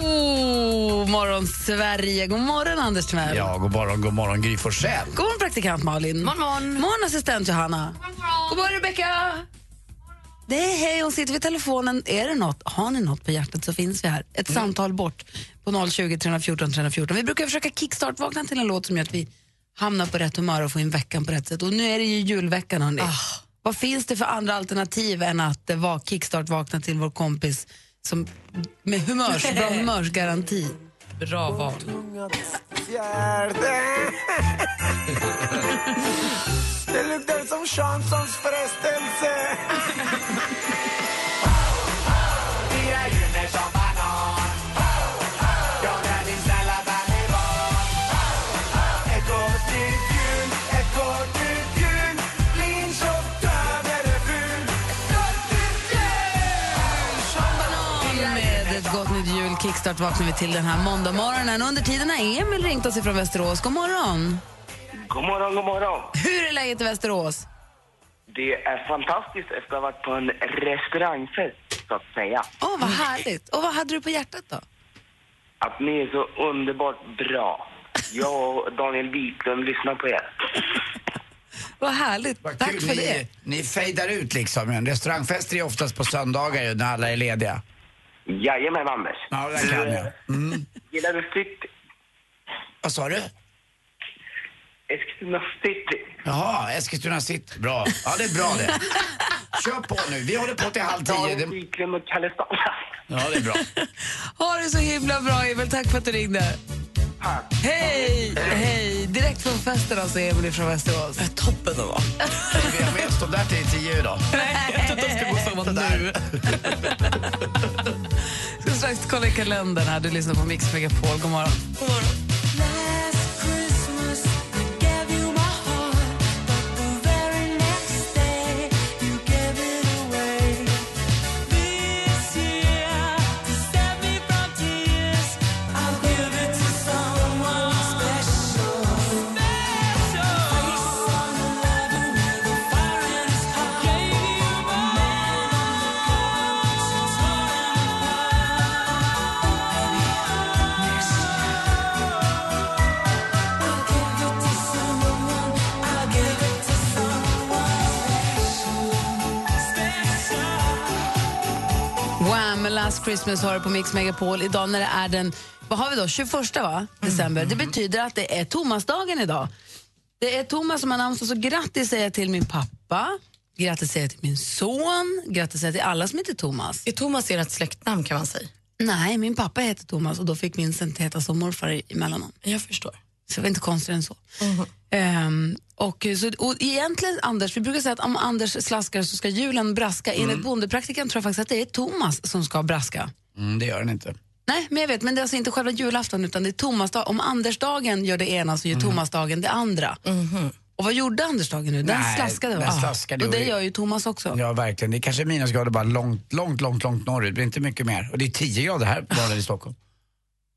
God morgon, Sverige. God morgon, Anders Timell. Ja, god morgon, god morgon Gry Forssell. God morgon, praktikant Malin. God morgon. morgon assistent Johanna. God morgon, Rebecka. Det är hej, hon sitter vid telefonen. Är det något, har ni något på hjärtat så finns vi här. Ett samtal bort på 020 314 314. Vi brukar försöka kickstart-vakna till en låt som gör att vi hamnar på rätt humör och får in veckan på rätt sätt. Och nu är det ju julveckan, hörni. Vad finns det för andra alternativ än att eh, vara kickstart-vakna till vår kompis som, med humörs, bra humörsgaranti? Bra val. Det luktar som Janssons frestelse. Kickstart vaknar vi till den här måndagmorgonen. Under tiden har Emil ringt oss ifrån Västerås. God morgon. God morgon, god morgon. Hur är läget i Västerås? Det är fantastiskt efter att ha varit på en restaurangfest, så att säga. Åh, vad härligt. Och vad hade du på hjärtat då? Att ni är så underbart bra. Jag och Daniel Wiklund lyssnar på er. Vad härligt. Vad Tack kul, för det. ni, ni fejdar ut liksom. En restaurangfest är oftast på söndagar ju, när alla är lediga. Jajamän, Anders. Ja, det kan jag. Mm. Gillar du city? Vad sa du? Eskilstuna city. Jaha, Eskilstuna City. Bra. Ja, det är bra det. Kör på nu. Vi håller på till halv tio. Daniel Det... Wiklund och Kalle Stålhammar. Ja, det är bra. Ha det så himla bra, Emil. Tack för att du ringde. Tack. Hej! Hej! Direkt från festen alltså, Emil från Västerås. Toppen att vara. Vi har med oss dem där till tio idag. Jag tror att de ska gå samman nu. Ska strax kolla i kalendern här. Du lyssnar på Mix Megapol. God morgon. God morgon. Wham! Last Christmas har du på Mix Megapol. Idag när det är den vad har vi då? 21 va? december. Det betyder att det är Tomasdagen idag. Det är Thomas som har namnsdag, så grattis säger jag till min pappa, grattis säger jag till min son, grattis säger jag till alla som heter Thomas. Är Thomas ert släktnamn kan man säga? Nej, min pappa heter Thomas och då fick min sen heta som morfar emellan Jag förstår. Så det var inte konstigare än så. Ehm, och, så och egentligen, Anders, vi brukar säga att om Anders slaskar så ska julen braska. Enligt bondepraktiken tror jag faktiskt att det är Thomas som ska braska. Mm, det gör den inte. Nej, men jag vet, men det är alltså inte själva julafton utan det är Tomasdag. Om Andersdagen gör det ena så gör Tomasdagen det andra. Och vad gjorde Andersdagen nu? Den Nej, slaskade den slaskade och det gör ju Thomas också. Ja, verkligen. Det är kanske minusgrader bara långt, långt, långt, långt norrut. Det är inte mycket mer. Och det är 10 grader här bara i Stockholm.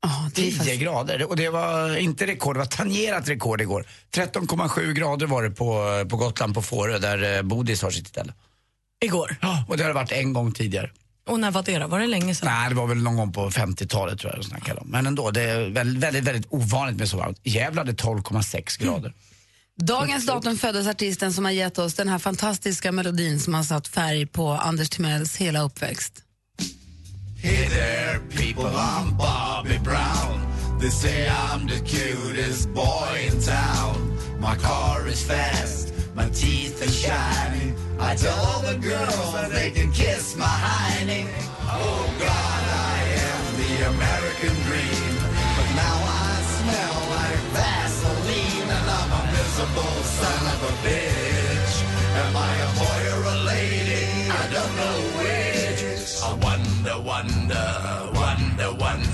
Är 10 faktiskt... grader. Och det var inte rekord, det var tangerat rekord igår. 13,7 grader var det på, på Gotland, på Fårö, där eh, Bodis har sitt ställe. Igår. Ja, och det har det varit en gång tidigare. Och när var det då? Var det länge sedan? Nej, det var väl någon gång på 50-talet tror jag de snackade om. Men ändå, det är väldigt, väldigt, väldigt ovanligt med så varmt. Gävle hade 12,6 grader. Dagens datum föddes artisten som har gett oss den här fantastiska melodin som har satt färg på Anders Timells hela uppväxt. Hey there, people, I'm Bobby Brown. They say I'm the cutest boy in town. My car is fast, my teeth are shining. I tell all the girls that they can kiss my hiney. Oh God, I am the American dream. But now I smell like Vaseline, and I'm a miserable son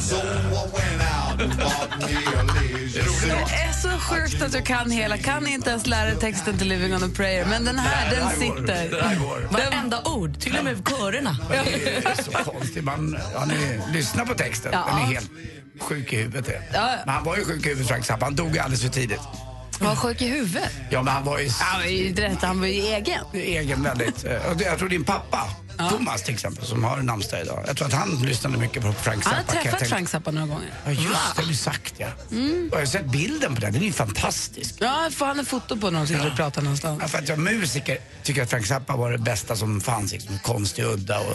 So I went out and bought me a leisure suit. Det är så sjukt att du kan hela. Kan inte ens lära dig texten till Living on a prayer. Men den här, den sitter. Det här går. Varenda ord, till och med körerna. Det är så konstigt. Man, ja, ni lyssnar på texten. Ja. Den är helt sjuk i huvudet. Det. Ja. Men han var ju sjuk i huvudet, Frank Zappa. Han dog ju alldeles för tidigt. Han var sjuk i huvudet. Ja, men han var ju Han var ju rätt, han var ju egen. egen väldigt. eh, och det- Jag tror din pappa, Thomas till exempel, som har namnsdag idag. Jag tror att han lyssnade mycket på Frank Zappa. Han har träffat tänka. Frank Zappa några gånger. Ja, just det. har du sagt, ja. Mm. Och jag har sett bilden på den. Den är ju fantastisk. Ja, för han har foto på när de sitter och pratar någonstans. Ja, för att jag musiker tycker att Frank Zappa var det bästa som fanns. Liksom, konstig, udda och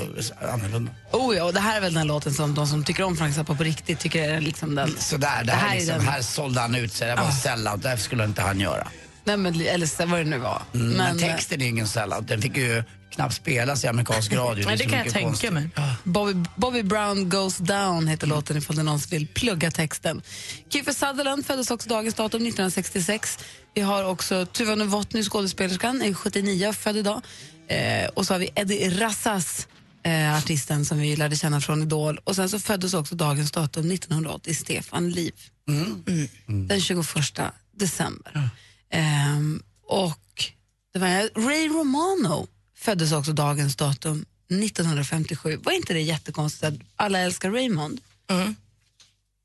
annorlunda. Oh ja, och det här är väl den här låten som de som tycker om Frank Zappa på riktigt tycker är liksom den. Sådär, det här, liksom, här sålde han ut sig. Det var en sellout. Det här skulle inte han göra. Nej, men, eller så- vad det nu var. Mm, men, Men, texten är ingen sellout. Den fick ju knappt spelas i amerikansk radio. Nej, det så kan jag tänka konstigt. mig. Bobby, Bobby Brown Goes Down heter låten ifall det någon vill plugga texten. Kiefer Sutherland föddes också dagens datum 1966. Vi har också Tuva Novotny, skådespelerskan, är 79 född idag. Eh, och så har vi Eddie Rassas, eh, artisten som vi lärde känna från Idol. Och sen så föddes också dagens datum 1980 Stefan Liv. Mm. Den 21 december. Ehm, och det var Ray Romano föddes också dagens datum 1957. Var inte det jättekonstigt att alla älskar Raymond?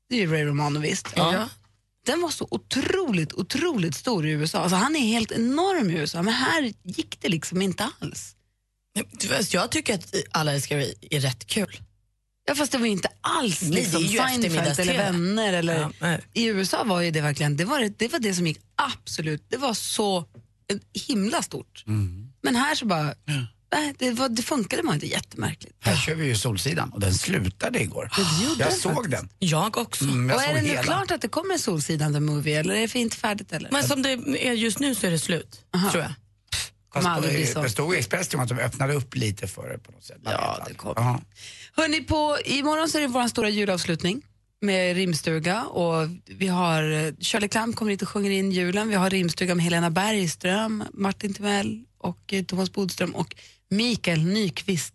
Det är ju Ray Romano visst. Ja. Den var så otroligt, otroligt stor i USA. Alltså, han är helt enorm i USA, men här gick det liksom inte alls. Jag tycker att Alla älskar Ray är rätt kul. Ja, fast det var ju inte alls Nej, liksom ju Seinfeld eller Vänner. Eller, Ja, nej. I USA var ju det verkligen, det var det, det var det som gick absolut, det var så himla stort. Men här så bara, nej, det, var, det funkade bara inte jättemärkligt. Här kör vi ju Solsidan och den slutade igår. Jag den såg faktiskt. den. Jag också. Mm, jag Och är det nu hela. klart att det kommer Solsidan the Movie eller är det fint färdigt eller? Men som det är just nu så är det slut, tror jag. Fast det stod i Expressen att de öppnade upp lite för det på något sätt. Ja, det. Ja. Hörni, på, imorgon så är det vår stora julavslutning med rimstuga och vi har eh, Shirley Clamp kommer hit och sjunger in julen. Vi har rimstuga med Helena Bergström, Martin Timell och eh, Thomas Bodström och Mikael Nyqvist.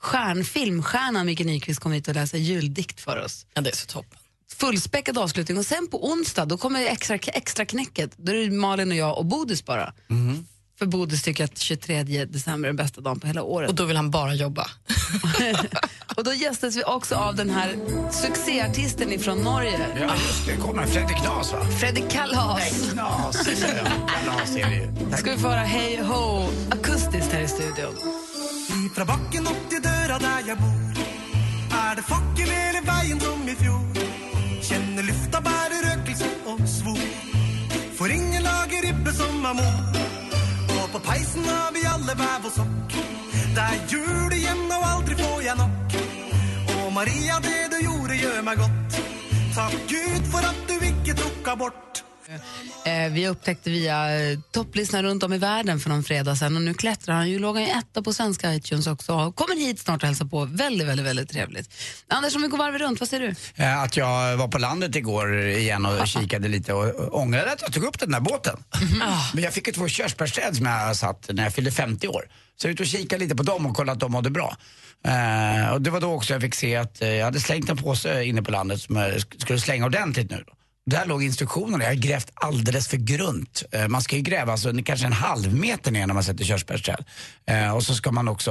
Stjärn, filmstjärnan Mikael Nyqvist kommer hit och läser juldikt för oss. Ja, det är så toppen. Fullspäckad avslutning och sen på onsdag då kommer extra, extra knäcket. Då är det Malin och jag och Bodis bara. För Bodis tycker att 23 december är den bästa dagen på hela året. Och då vill han bara jobba. Och då gästas vi också av den här succéartisten ifrån Norge, Ja, just det. kommer Fredrik Knas, va? Fredrik Kalas. Nej, Knas. jag. Kalas är det ju. Tack. Ska vi få höra Hej Ho akustiskt här i studion. Ifra bakken opp til døra der jeg bor, er det fakkel hele veien som i fjor. Kjenner lufta bærer røkelse og svor. For ingen lager ribbe som er mor. Og på peisen har vi alle hver og sokk. Det er jul igjen, og aldri får jeg nok. Og Maria, det du gjorde, gjør meg godt. Takk Gud for at du ikke tok abort. Eh, vi upptäckte via eh, topplistan runt om i världen för någon fredag sedan och nu klättrar han ju, låg han ju etta på svenska iTunes också och kommer hit snart och hälsar på. Väldigt, väldigt, väldigt trevligt. Anders, om vi går varvet runt, vad säger du? Eh, Att jag var på landet igår igen och kikade lite och ångrade att jag tog upp den där båten. Men jag fick ju två körsbärsträd som jag satt när jag fyllde 50 år. Så jag ute och kikade lite på dem och kollade att de mådde bra. Eh, och det var då också jag fick se att eh, jag hade slängt en påse inne på landet som jag sk- skulle slänga ordentligt nu. Då. Där låg instruktionerna, jag har grävt alldeles för grunt. Eh, man ska ju gräva alltså, kanske en halv meter ner när man sätter körsbärsträd. Eh, och så ska man också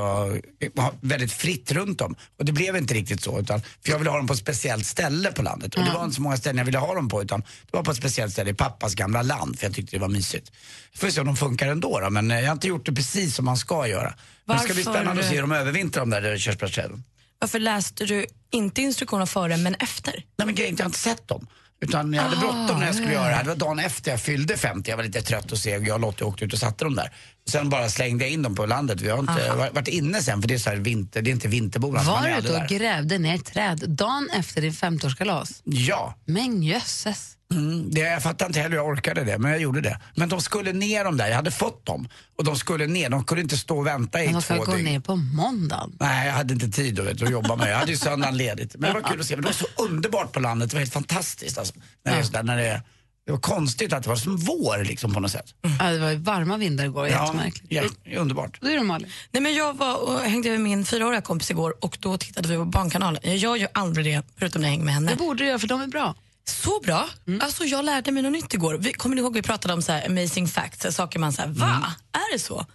eh, ha väldigt fritt runt dem. Och det blev inte riktigt så, utan, för jag ville ha dem på ett speciellt ställe på landet. Och det var inte så många ställen jag ville ha dem på, utan det var på ett speciellt ställe i pappas gamla land, för jag tyckte det var mysigt. Får se om de funkar ändå då, men jag har inte gjort det precis som man ska göra. Men det ska bli Varför- spännande att se hur de övervintrar de där körsbärsträden. Varför läste du inte instruktionerna före men efter? Nej men grejen jag har inte sett dem. Utan jag hade bråttom när jag skulle göra det här. Det var dagen efter jag fyllde 50. Jag var lite trött och seg. Jag och Lottie åkte ut och satte dem där. Sen bara slängde jag in dem på landet. Vi har inte varit varit inne sen för det är så här vinter, det är inte man Var du ute och där. grävde ner träd dagen efter din 50-årskalas? Ja. Men jösses. Mm, det, jag fattar inte heller hur jag orkade det, men jag gjorde det. Men de skulle ner de där, jag hade fått dem. Och de skulle ner, de kunde inte stå och vänta i Men de två ska gå dygn. ner på måndagen. Nej, jag hade inte tid vet, att jobba med. Jag hade ju söndagen ledigt. Men det var kul att se. Men det var så underbart på landet. Det var helt fantastiskt. Alltså. När, det är sådär, när det Det var konstigt att det var som vår liksom på något sätt. Ja, det var ju varma vindar igår, jättemärkligt. ja, underbart. Då är det Malin. Nej, men jag var och hängde med min fyraåriga kompis igår och då tittade vi på Barnkanalen. Jag gör ju aldrig det förutom när jag hänger med henne. Det borde du göra för de är bra. Så bra. Alltså, jag lärde mig något nytt igår. Vi, kommer ni ihåg vi pratade om så här, amazing facts? Så saker man säger, va? Är det så?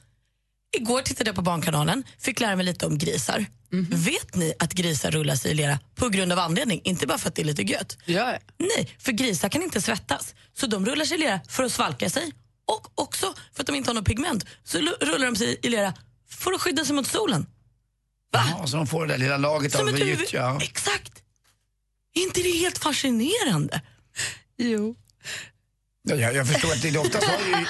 Igår tittade jag på Barnkanalen, fick lära mig lite om grisar. Vet ni att grisar rullar sig i lera på grund av anledning? Inte bara för att det är lite gött. Ja. Nej, för grisar kan inte svettas. Så de rullar sig i lera för att svalka sig. Och också för att de inte har något pigment. Så rullar de sig i lera för att skydda sig mot solen. Ja, så de får det där lilla laget Som av gyttja. Ja. Exakt! Är inte det helt fascinerande? Jo. Ja, Jag, jag förstår att det oftast har ju,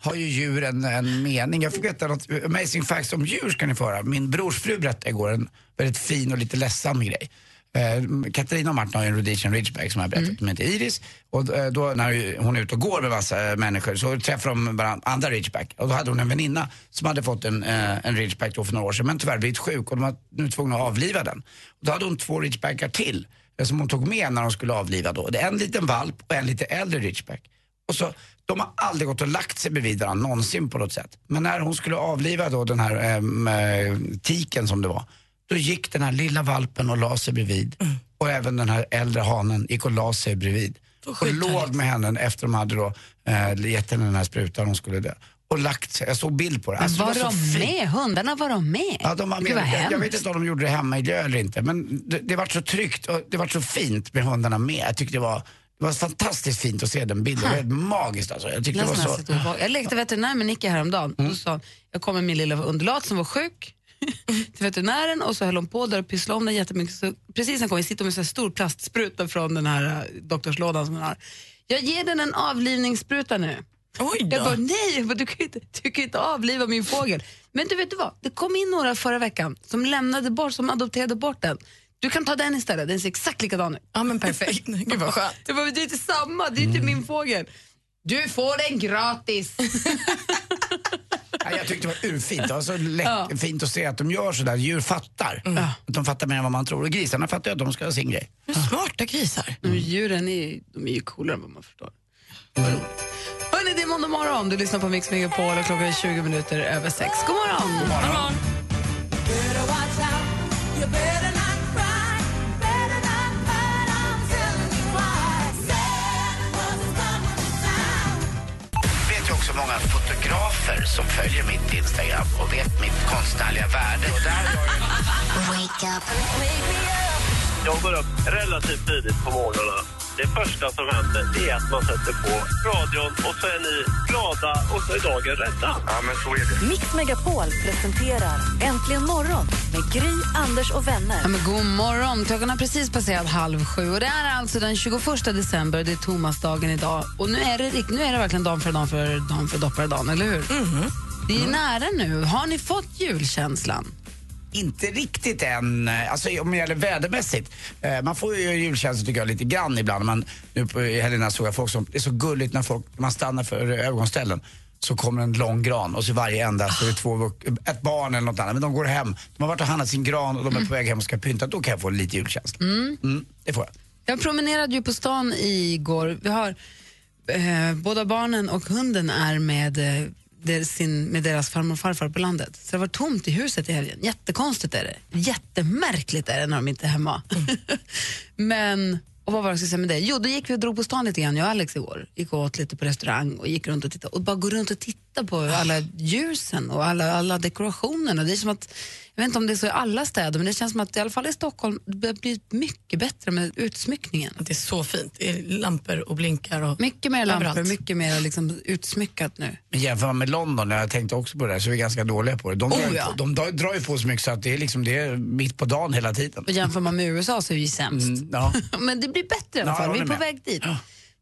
har ju djur en, en mening. Jag fick veta något amazing facts om djur ska ni få höra. Min brors fru berättade igår en väldigt fin och lite ledsam grej. Eh, Katarina och Martin har ju en rhodesian ridgeback som jag har berättat om, heter Iris. Och eh, då när hon är ute och går med massa eh, människor så träffar de varandra, andra ridgeback. Och då hade hon en väninna som hade fått en, eh, en ridgeback då för några år sedan men tyvärr blivit sjuk och de var nu tvungna att avliva den. Och då hade hon två ridgebackar till som hon tog med när de skulle avliva då. Det är en liten valp och en lite äldre ridgeback. Och så, de har aldrig gått och lagt sig bredvid varandra någonsin på något sätt. Men när hon skulle avliva då den här ehm, eh, tiken som det var, då gick den här lilla valpen och la sig bredvid. Och även den här äldre hanen gick och la sig bredvid. Och låg med henne efter de hade då eh, gett henne den här sprutan hon skulle dö. Och lagt sig. Jag såg bild på det. Alltså, var det var de med? Hundarna var de med? Ja, de var med. Jag, jag vet inte om de gjorde det hemma i Lö eller inte. Men det, det var så tryggt och det var så fint med hundarna med. Jag tyckte det var, det var fantastiskt fint att se den bilden. Det var magiskt alltså. Jag tyckte det var så... Jag lekte veterinär med Nicky häromdagen. Mm. Då sa hon, jag kom med min lilla undulat som var sjuk till veterinären och så höll hon på där och pysslade om den jättemycket. Så precis när jag kom, jag sitter med en stor plastspruta från den här eh, doktorslådan som hon har. Jag ger den en avlivningsspruta nu. Oj då. Jag bara, nej, jag bara, du, kan inte, du kan inte avliva min fågel. Men du vet du vad, det kom in några förra veckan som lämnade bort, som adopterade bort den. Du kan ta den istället, den ser exakt likadan ut. Ja men perfekt. Gud vad skönt. Det, var, det är inte samma, det är inte min fågel. Du får den gratis. Ja, jag tyckte det var urfint. Det var så läck- fint att se att de gör sådär. Djur fattar. Att de fattar mer än vad man tror. Och grisarna fattar ju att de ska ha sin grej. Smarta grisar. Mm. Djuren är, de är ju coolare än vad man förstår. Vad roligt. Hörni, det är måndag morgon. Du lyssnar på Mix Megapol och klockan är 20 minuter över sex. God morgon! God morgon. vet ju också många fotografer som följer mitt Instagram och vet mitt konstnärliga värde. Och där jag Jag går upp relativt tidigt på morgonen. Det första som händer det är att man sätter på radion och så är ni glada och så är dagen rädda. Ja, men så är det. Mix Megapol presenterar Äntligen morgon med Gry, Anders och vänner. Ja, men god morgon! Klockan har precis passerat halv sju. Och det är alltså den 21 december, det är Thomasdagen idag. Och nu är det, nu är det verkligen dagen för dagen för, dagen för dopparedagen, eller hur? Det är nära nu. Har ni fått julkänslan? Inte riktigt än, eh, alltså om det gäller vädermässigt. Eh, Man får ju julkänsla tycker jag lite grann ibland. Man, nu på helgerna såg jag folk som, det är så gulligt när folk, man stannar för övergångsställen så kommer en lång gran och så i varje ända så är det två, ett barn eller något annat. Men de går hem, de har varit och handlat sin gran och de är på väg hem och ska pynta. Då kan jag få lite julkänsla. Mm, det får jag. Jag promenerade ju på stan igår. Vi har, eh, båda barnen och hunden är med, eh, der, sin, med deras farmor och farfar på landet. Så det var tomt i huset i helgen. Jättekonstigt är det. Jättemärkligt är det när de inte är hemma. Mm. Men, och vad var det jag skulle säga med det? Jo, då gick vi och drog på stan lite grann, jag och Alex igår. Gick och åt lite på restaurang och gick runt och tittade. Och bara gå runt och titta på alla ljusen och alla, alla dekorationerna. Det är som att, jag vet inte om det är så i alla städer, men det känns som att i alla fall i Stockholm, det börjar bli mycket bättre med utsmyckningen. Det är så fint. Det är lampor och blinkar. Och Mycket mer lampor, Överallt. mycket mer liksom utsmyckat nu. Men jämför man med London, jag tänkte också på det där, så är vi ganska dåliga på det. De, Oh, drar, ju ja. de drar- ju på så mycket så att det är, liksom, det är mitt på dagen hela tiden. Och jämför man med USA så är vi sämst. Mm, ja. Men det blir bättre i alla Ja, fall, jag vi är på med. väg dit.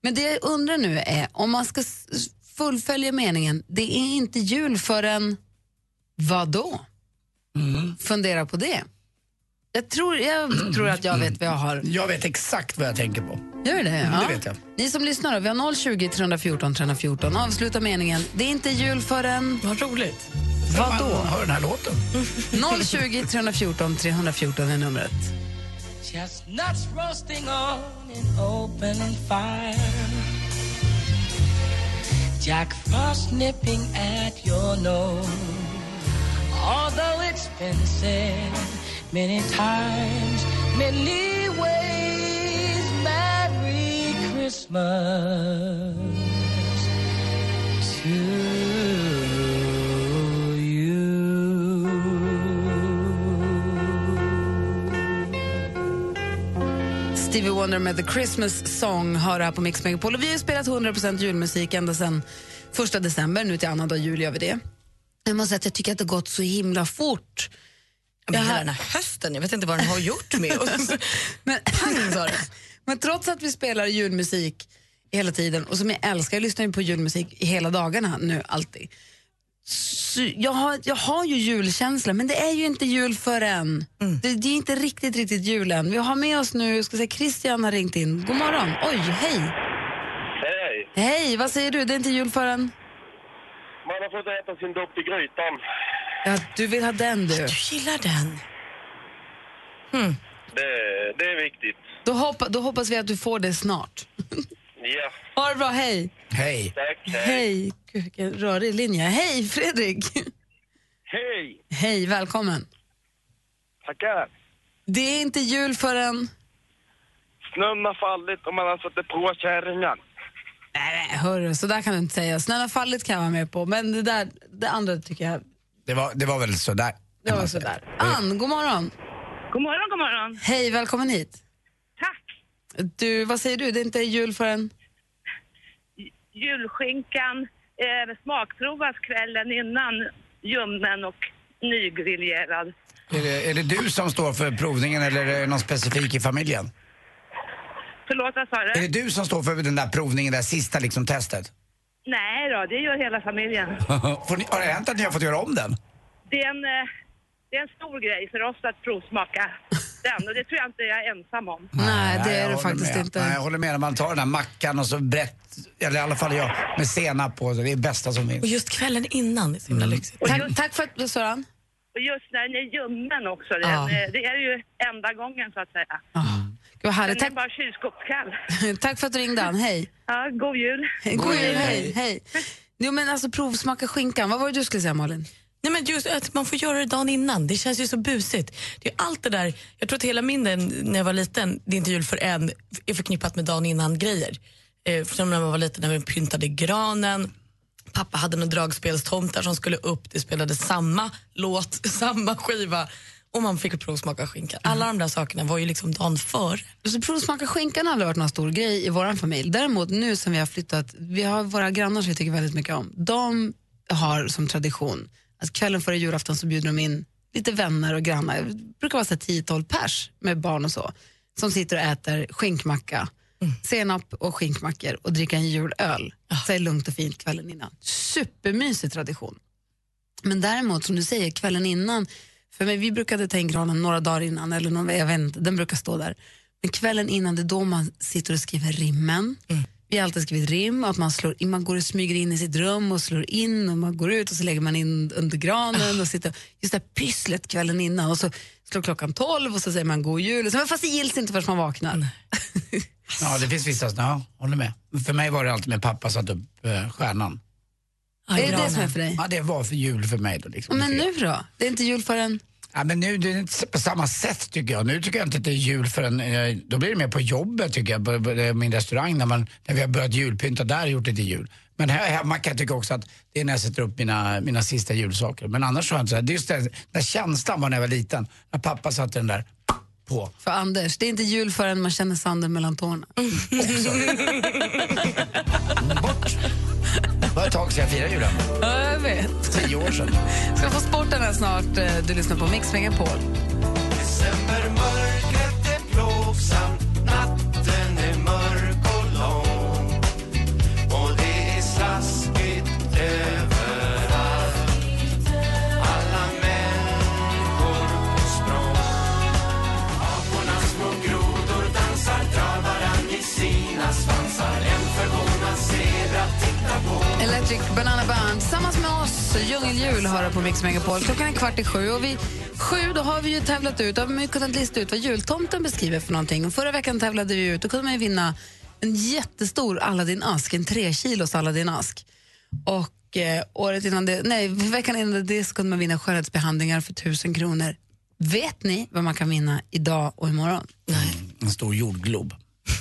Men det jag undrar nu är, om man ska fullfölja meningen, det är inte jul förrän vad då? Mm. Fundera på det. Jag tror, jag tror att jag vet vad jag har. Jag vet exakt vad jag tänker på. Gör det? Mm, Ja. det vet jag. Ni som lyssnar, då, vi har 020 314 314. Avsluta meningen, det är inte jul förrän... Vad roligt. Vad då? Man hör den här låten. 020 314 314 är numret. Chestnuts roasting on an open fire. Jack Frost nipping at your nose. Although it's been said many times, many ways, Merry Christmas Stevie Wonder med The Christmas Song det här på Mix Megapol. Och vi har spelat 100% julmusik ända sedan första december. Nu till annandag jul gör vi det. Jag måste säga att jag tycker att det har gått så himla fort. Men hela den här hösten, jag vet inte vad den har gjort med oss. Men, men trots att vi spelar julmusik hela tiden och som jag älskar, jag lyssnar ju på julmusik hela dagarna nu alltid. Jag, har, jag har ju julkänsla men det är ju inte jul förrän. Det, det är inte riktigt, riktigt jul än. Vi har med oss nu, ska säga, Christian har ringt in. God morgon. Oj, hej. Hej! Hej, vad säger du? Det är inte jul förrän? Man har fått äta sin dopp i grytan. Ja, du vill ha den du. Du gillar den. Det, det är viktigt. Då, hoppa, då hoppas vi att du får det snart. Ja, Ha det bra, hej. Hej. tack. Hej. Gud, vilken rörig linje. Hej, Fredrik. Hej! Hej, välkommen. Tackar. Det är inte jul förrän... Snön har fallit och man har satt på kärringar. Nej, nej, hörru, så där kan du inte säga. Snön har fallit kan jag vara med på, men det där, det andra tycker jag, Det var, det var väl sådär. det var sådär. Ann, god morgon. God morgon, god morgon. Hej, välkommen hit. Du, vad säger du? Det är inte jul förrän... Julskinkan eh, smakprovas kvällen innan ljummen och nygriljerad. Är det, är det du som står för provningen eller är det någon specifik i familjen? Förlåt, vad sa Är det du? du som står för den där provningen, det där sista liksom testet? Nej då, det gör hela familjen. Får ni, har det hänt att ni har fått göra om den? Det är en, eh, det är en stor grej för oss att provsmaka den och det tror jag inte jag är ensam om. Nej, det är jag du håller faktiskt med. inte. Nej, jag håller med. När man tar den där mackan och så brett, eller i alla fall jag, med senap på. Det är det bästa som Och finns. just kvällen innan, det är så himla lyxigt. Tack, tack för att du sa Ann. Och just när den är ljummen också, den, Ja. eh, det är ju enda gången så att säga. Gud, vad Den är Tack, bara kylskåpskall. tack för att du ringde Ann. Hej. Ja, god jul. God jul, hej. hej. Jo, men alltså provsmaka skinkan. Vad var det du skulle säga Malin? Nej, men just att man får göra det dagen innan, det känns ju så busigt. Det är allt det där, jag tror att hela min när jag var liten, det är inte jul för en, är förknippat med dagen innan-grejer. Eh, som när man var liten, när vi pyntade granen, pappa hade några dragspelstomtar som skulle upp, det spelade samma låt, samma skiva och man fick provsmaka skinkan. Alla de där sakerna var ju liksom dagen före. Så provsmaka skinkan har aldrig varit någon stor grej i vår familj. Däremot nu som vi har flyttat, vi har våra grannar som vi tycker väldigt mycket om. De har som tradition att kvällen före julafton så bjuder de in lite vänner och grannar. Det brukar vara så här 10-12 pers med barn och så. Som sitter och äter skinkmacka, senap och skinkmackor och dricker en julöl. Så är lugnt och fint kvällen innan. Supermysig tradition. Men däremot, som du säger, kvällen innan, för mig, vi brukade ta in granen några dagar innan, eller någon, jag vet inte, den brukar stå där. Men kvällen innan, det är då man sitter och skriver rimmen. Vi har alltid skrivit rim, att man, slår in, man går och smyger in i sitt rum och slår in och man går ut och så lägger man in under granen och sitter, just det här pysslet kvällen innan och så slår klockan tolv och så säger man god jul. Och så, men fast det gills inte förrän man vaknar. Ja, det finns vissa, ja, håller med. För mig var det alltid med pappa satt upp eh, stjärnan. är det det som är för dig? Ja, det var för jul för mig då. Liksom. Men nu då? Det är inte jul förrän... Ja, men nu det är inte på samma sätt tycker jag. Nu tycker jag inte att det är jul förrän, eh, då blir det mer på jobbet tycker jag, på, på min restaurang när, man, när vi har börjat julpynta där och gjort det till jul. Men här hemma kan jag tycka också att det är när jag sätter upp mina, mina sista julsaker. Men annars så har jag inte så här, det är just den där känslan var när jag var liten, när pappa satte den där på. För Anders, det är inte jul förrän man känner sanden mellan tårna. Det var ett tag sedan jag firade julen. Ja, jag vet. Tio år sedan. Ska få sporten här snart. Eh, Du lyssnar på Mix Megapol. Decembermörkret Electric Banana Band tillsammans med oss. Djungeljul du på Mix Megapol. Klockan är kvart i sju. Och vid sju då har vi ju tävlat ut, har vi kunnat lista ut vad jultomten beskriver för någonting. Och förra veckan tävlade vi ut, då kunde man vinna en jättestor Aladdin-ask, en tre kilos Aladdin-ask. Och eh, året innan det, nej, veckan innan det så kunde man vinna skönhetsbehandlingar för tusen kronor. Vet ni vad man kan vinna idag och imorgon? En stor jordglob.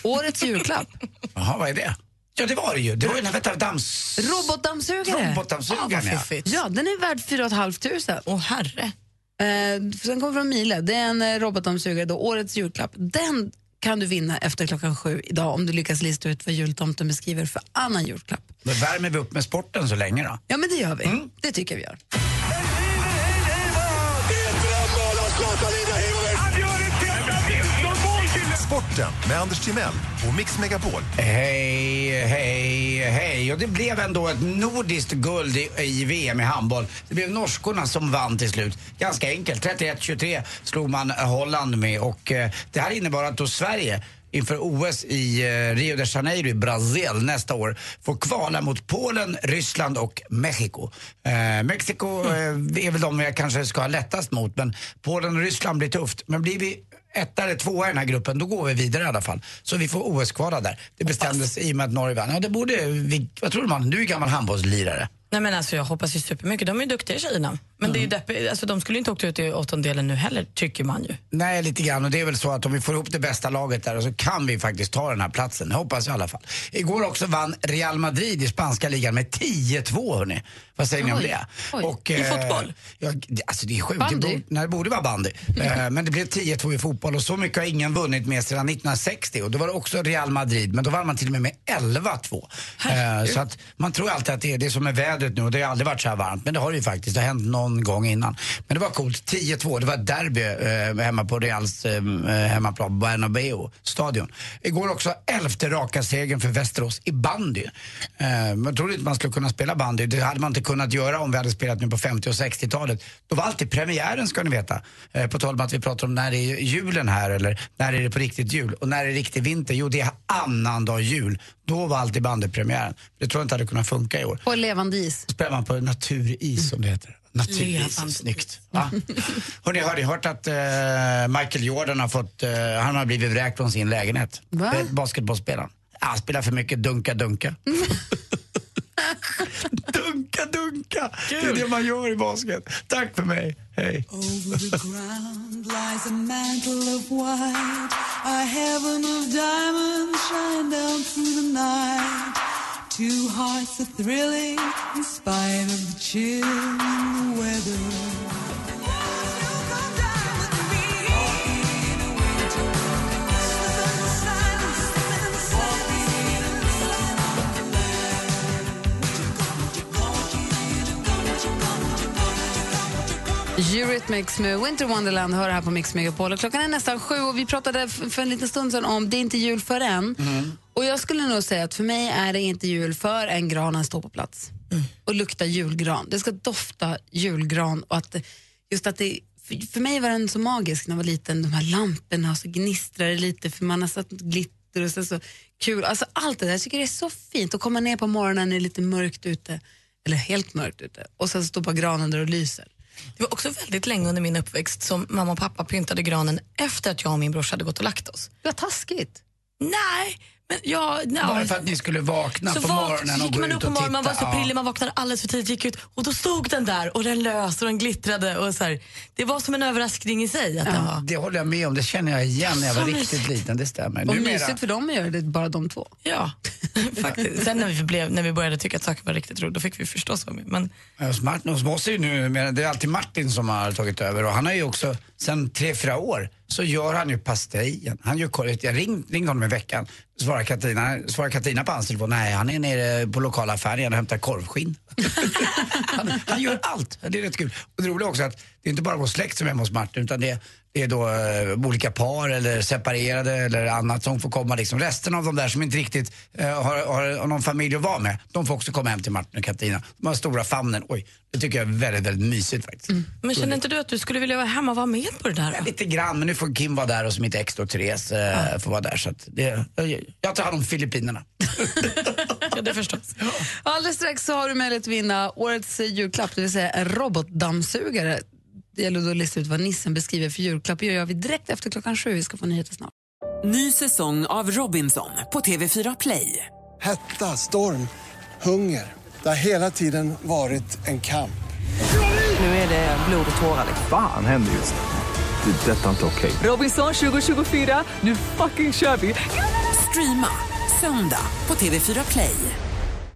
Årets julklapp. Jaha, vad är det? Ja, det var det ju. Det var ju den här dams... Robotdammsugare. Robotdammsugaren, ja. vad ja. fiffigt. Ja, den är värd 4 500. Åh herre. Eh, sen kommer från Miele. Det är en eh, robotdammsugare, då, årets julklapp. Den kan du vinna efter klockan sju idag om du lyckas lista ut vad jultomten beskriver för annan julklapp. Då värmer vi upp med sporten så länge då. Ja, men det gör vi. Det tycker jag vi gör. Sporten med Anders Timell och Mix Megapol. Hej, hej, hej. Och det blev ändå ett nordiskt guld i, i VM i handboll. Det blev norskorna som vann till slut. Ganska enkelt. 31-23 slog man Holland med och eh, det här innebar att då Sverige inför OS i eh, Rio de Janeiro i Brasil nästa år får kvala mot Polen, Ryssland och Mexiko. Eh, Mexiko eh, är väl de jag kanske ska ha lättast mot men Polen och Ryssland blir tufft. Men blir vi etta eller tvåa i den här gruppen, då går vi vidare i alla fall. Så vi får OS-kvala där. Det bestämdes i och med att Norge vann. Ja, det borde vi, vad tror du man? Du är gammal handbollslirare. Nej, men alltså, jag hoppas ju supermycket. De är ju duktiga tjejerna. Men det är ju deppigt. Alltså, de skulle ju inte åkt ut i åttondelen nu heller, tycker man ju. Nej, lite grann. Och det är väl så att om vi får ihop det bästa laget där så kan vi faktiskt ta den här platsen. Hoppas jag i alla fall. Igår också vann Real Madrid i spanska ligan med 10-2 hörni. Vad säger ni om Oj, det? oj. I fotboll? Ja, det- alltså det är sjukt. Bandy? Det borde, nej, det borde vara bandy. Eh, men det blev 10-2 i fotboll och så mycket har ingen vunnit med sedan 1960. Och då var det också Real Madrid, men då vann man till och med med 11-2. Eh, så att man tror alltid att det är det som är vädret nu och det har aldrig varit så här varmt. Men det har det ju faktiskt. Det har hänt någon gång innan. Men det var coolt. 10-2. Det var ett derby eh, hemma på Reals eh, eh, hemmaplan, Bernabeu stadion. Igår också elfte raka segern för Västerås i bandy. Eh, man trodde inte man skulle kunna spela bandy. Det hade man inte kunnat göra om vi hade spelat nu på 50 och 60-talet. Då var alltid premiären ska ni veta. Eh, på tal om att vi pratar om när är julen här eller när är det på riktigt jul och när är det riktig vinter? Jo, det är annandag jul. Då var alltid bandypremiären. Det tror jag inte hade kunnat funka i år. På levande is. Då spelar man på naturis som det heter. Naturis, Levande. snyggt. Va? Hörrni, har ni hört att eh, Michael Jordan har fått, eh, han har blivit vräkt från sin lägenhet? Va? Eh, Basketbollspelaren. Ah, Han spelar för mycket dunka-dunka. dunka-dunka! Det är det man gör i basket. Tack för mig. Hej. Two hearts are thrilling in spite of the chill in the weather. Eurythmics med Winter Wonderland hör här på Mix Megapol. Och Klockan är nästan sju och vi pratade för en liten stund sedan om det är inte jul för än. Och jag skulle nog säga att för mig är det inte jul för en granen står på plats och luktar julgran. Det ska dofta julgran och att just att det för, för mig var den så magisk när jag var liten, de här lamporna och så gnistrar det lite för man har satt glitter och så, så kul. Alltså allt det där, jag tycker det är så fint att komma ner på morgonen när det är lite mörkt ute, eller helt mörkt ute och sen stå på granen där och lyser. Det var också väldigt länge under min uppväxt som mamma och pappa pyntade granen efter att jag och min brorsa hade gått och lagt oss. Det var taskigt. Nej, men. Ja, Bara för att ni skulle vakna så på vak- morgonen så och gick man upp på och morgonen, man var så pillig, man vaknade alldeles för tidigt, gick ut och då stod den där och den lös och den glittrade. Och så här. Det var som en överraskning i sig. Att den var. Det håller jag med om, det känner jag igen när jag var Så riktigt mysigt. liten, det stämmer. Och Numera- mysigt för dem att göra det, bara de två. Ja, faktiskt. Sen när vi, blev, när vi började tycka att saker var riktigt roligt, då fick vi förstås med. Men Hos, Martin, hos oss är ju nu, det är alltid Martin som har tagit över och han har ju också, sen tre, fyra år, så gör han ju pastejen. Han gör korret. Jag ring, ringde honom i veckan, svarar Katarina, svarar Katarina på hans telefon, nej han är nere på lokala affären och hämtar korvskinn. han, han gör allt, det är rätt kul. Och det roliga är också att det är inte bara vår släkt som är hemma hos Martin utan det, det är då eh, olika par eller separerade eller annat som får komma. Liksom. Resten av de där som inte riktigt eh, har, har, har någon familj att vara med, de får också komma hem till Martin och Katarina. De har stora famnen. Oj, det tycker jag är väldigt, väldigt mysigt faktiskt. Men känner inte du att du skulle vilja vara hemma och vara med på det där? Ja, lite grann, men nu får Kim vara där och så mitt ex då, Therese eh, får vara där. Så att det, jag, jag tar hand om Filippinerna. ja, det förstås. Alldeles strax så har du möjlighet att vinna årets julklapp, det vill säga en robotdammsugare. Det gäller då att lista ut vad nissen beskriver för julklapp. Det gör vi direkt efter klockan sju. Vi ska få nyheter snart. Ny säsong av Robinson på TV4 Play. Hetta, storm, hunger. Det har hela tiden varit en kamp. Nu är det blod och tårar. Fan händer just nu. Det. är Detta är inte okej. Robinson 2024, nu fucking kör vi! Streama söndag på TV4 Play.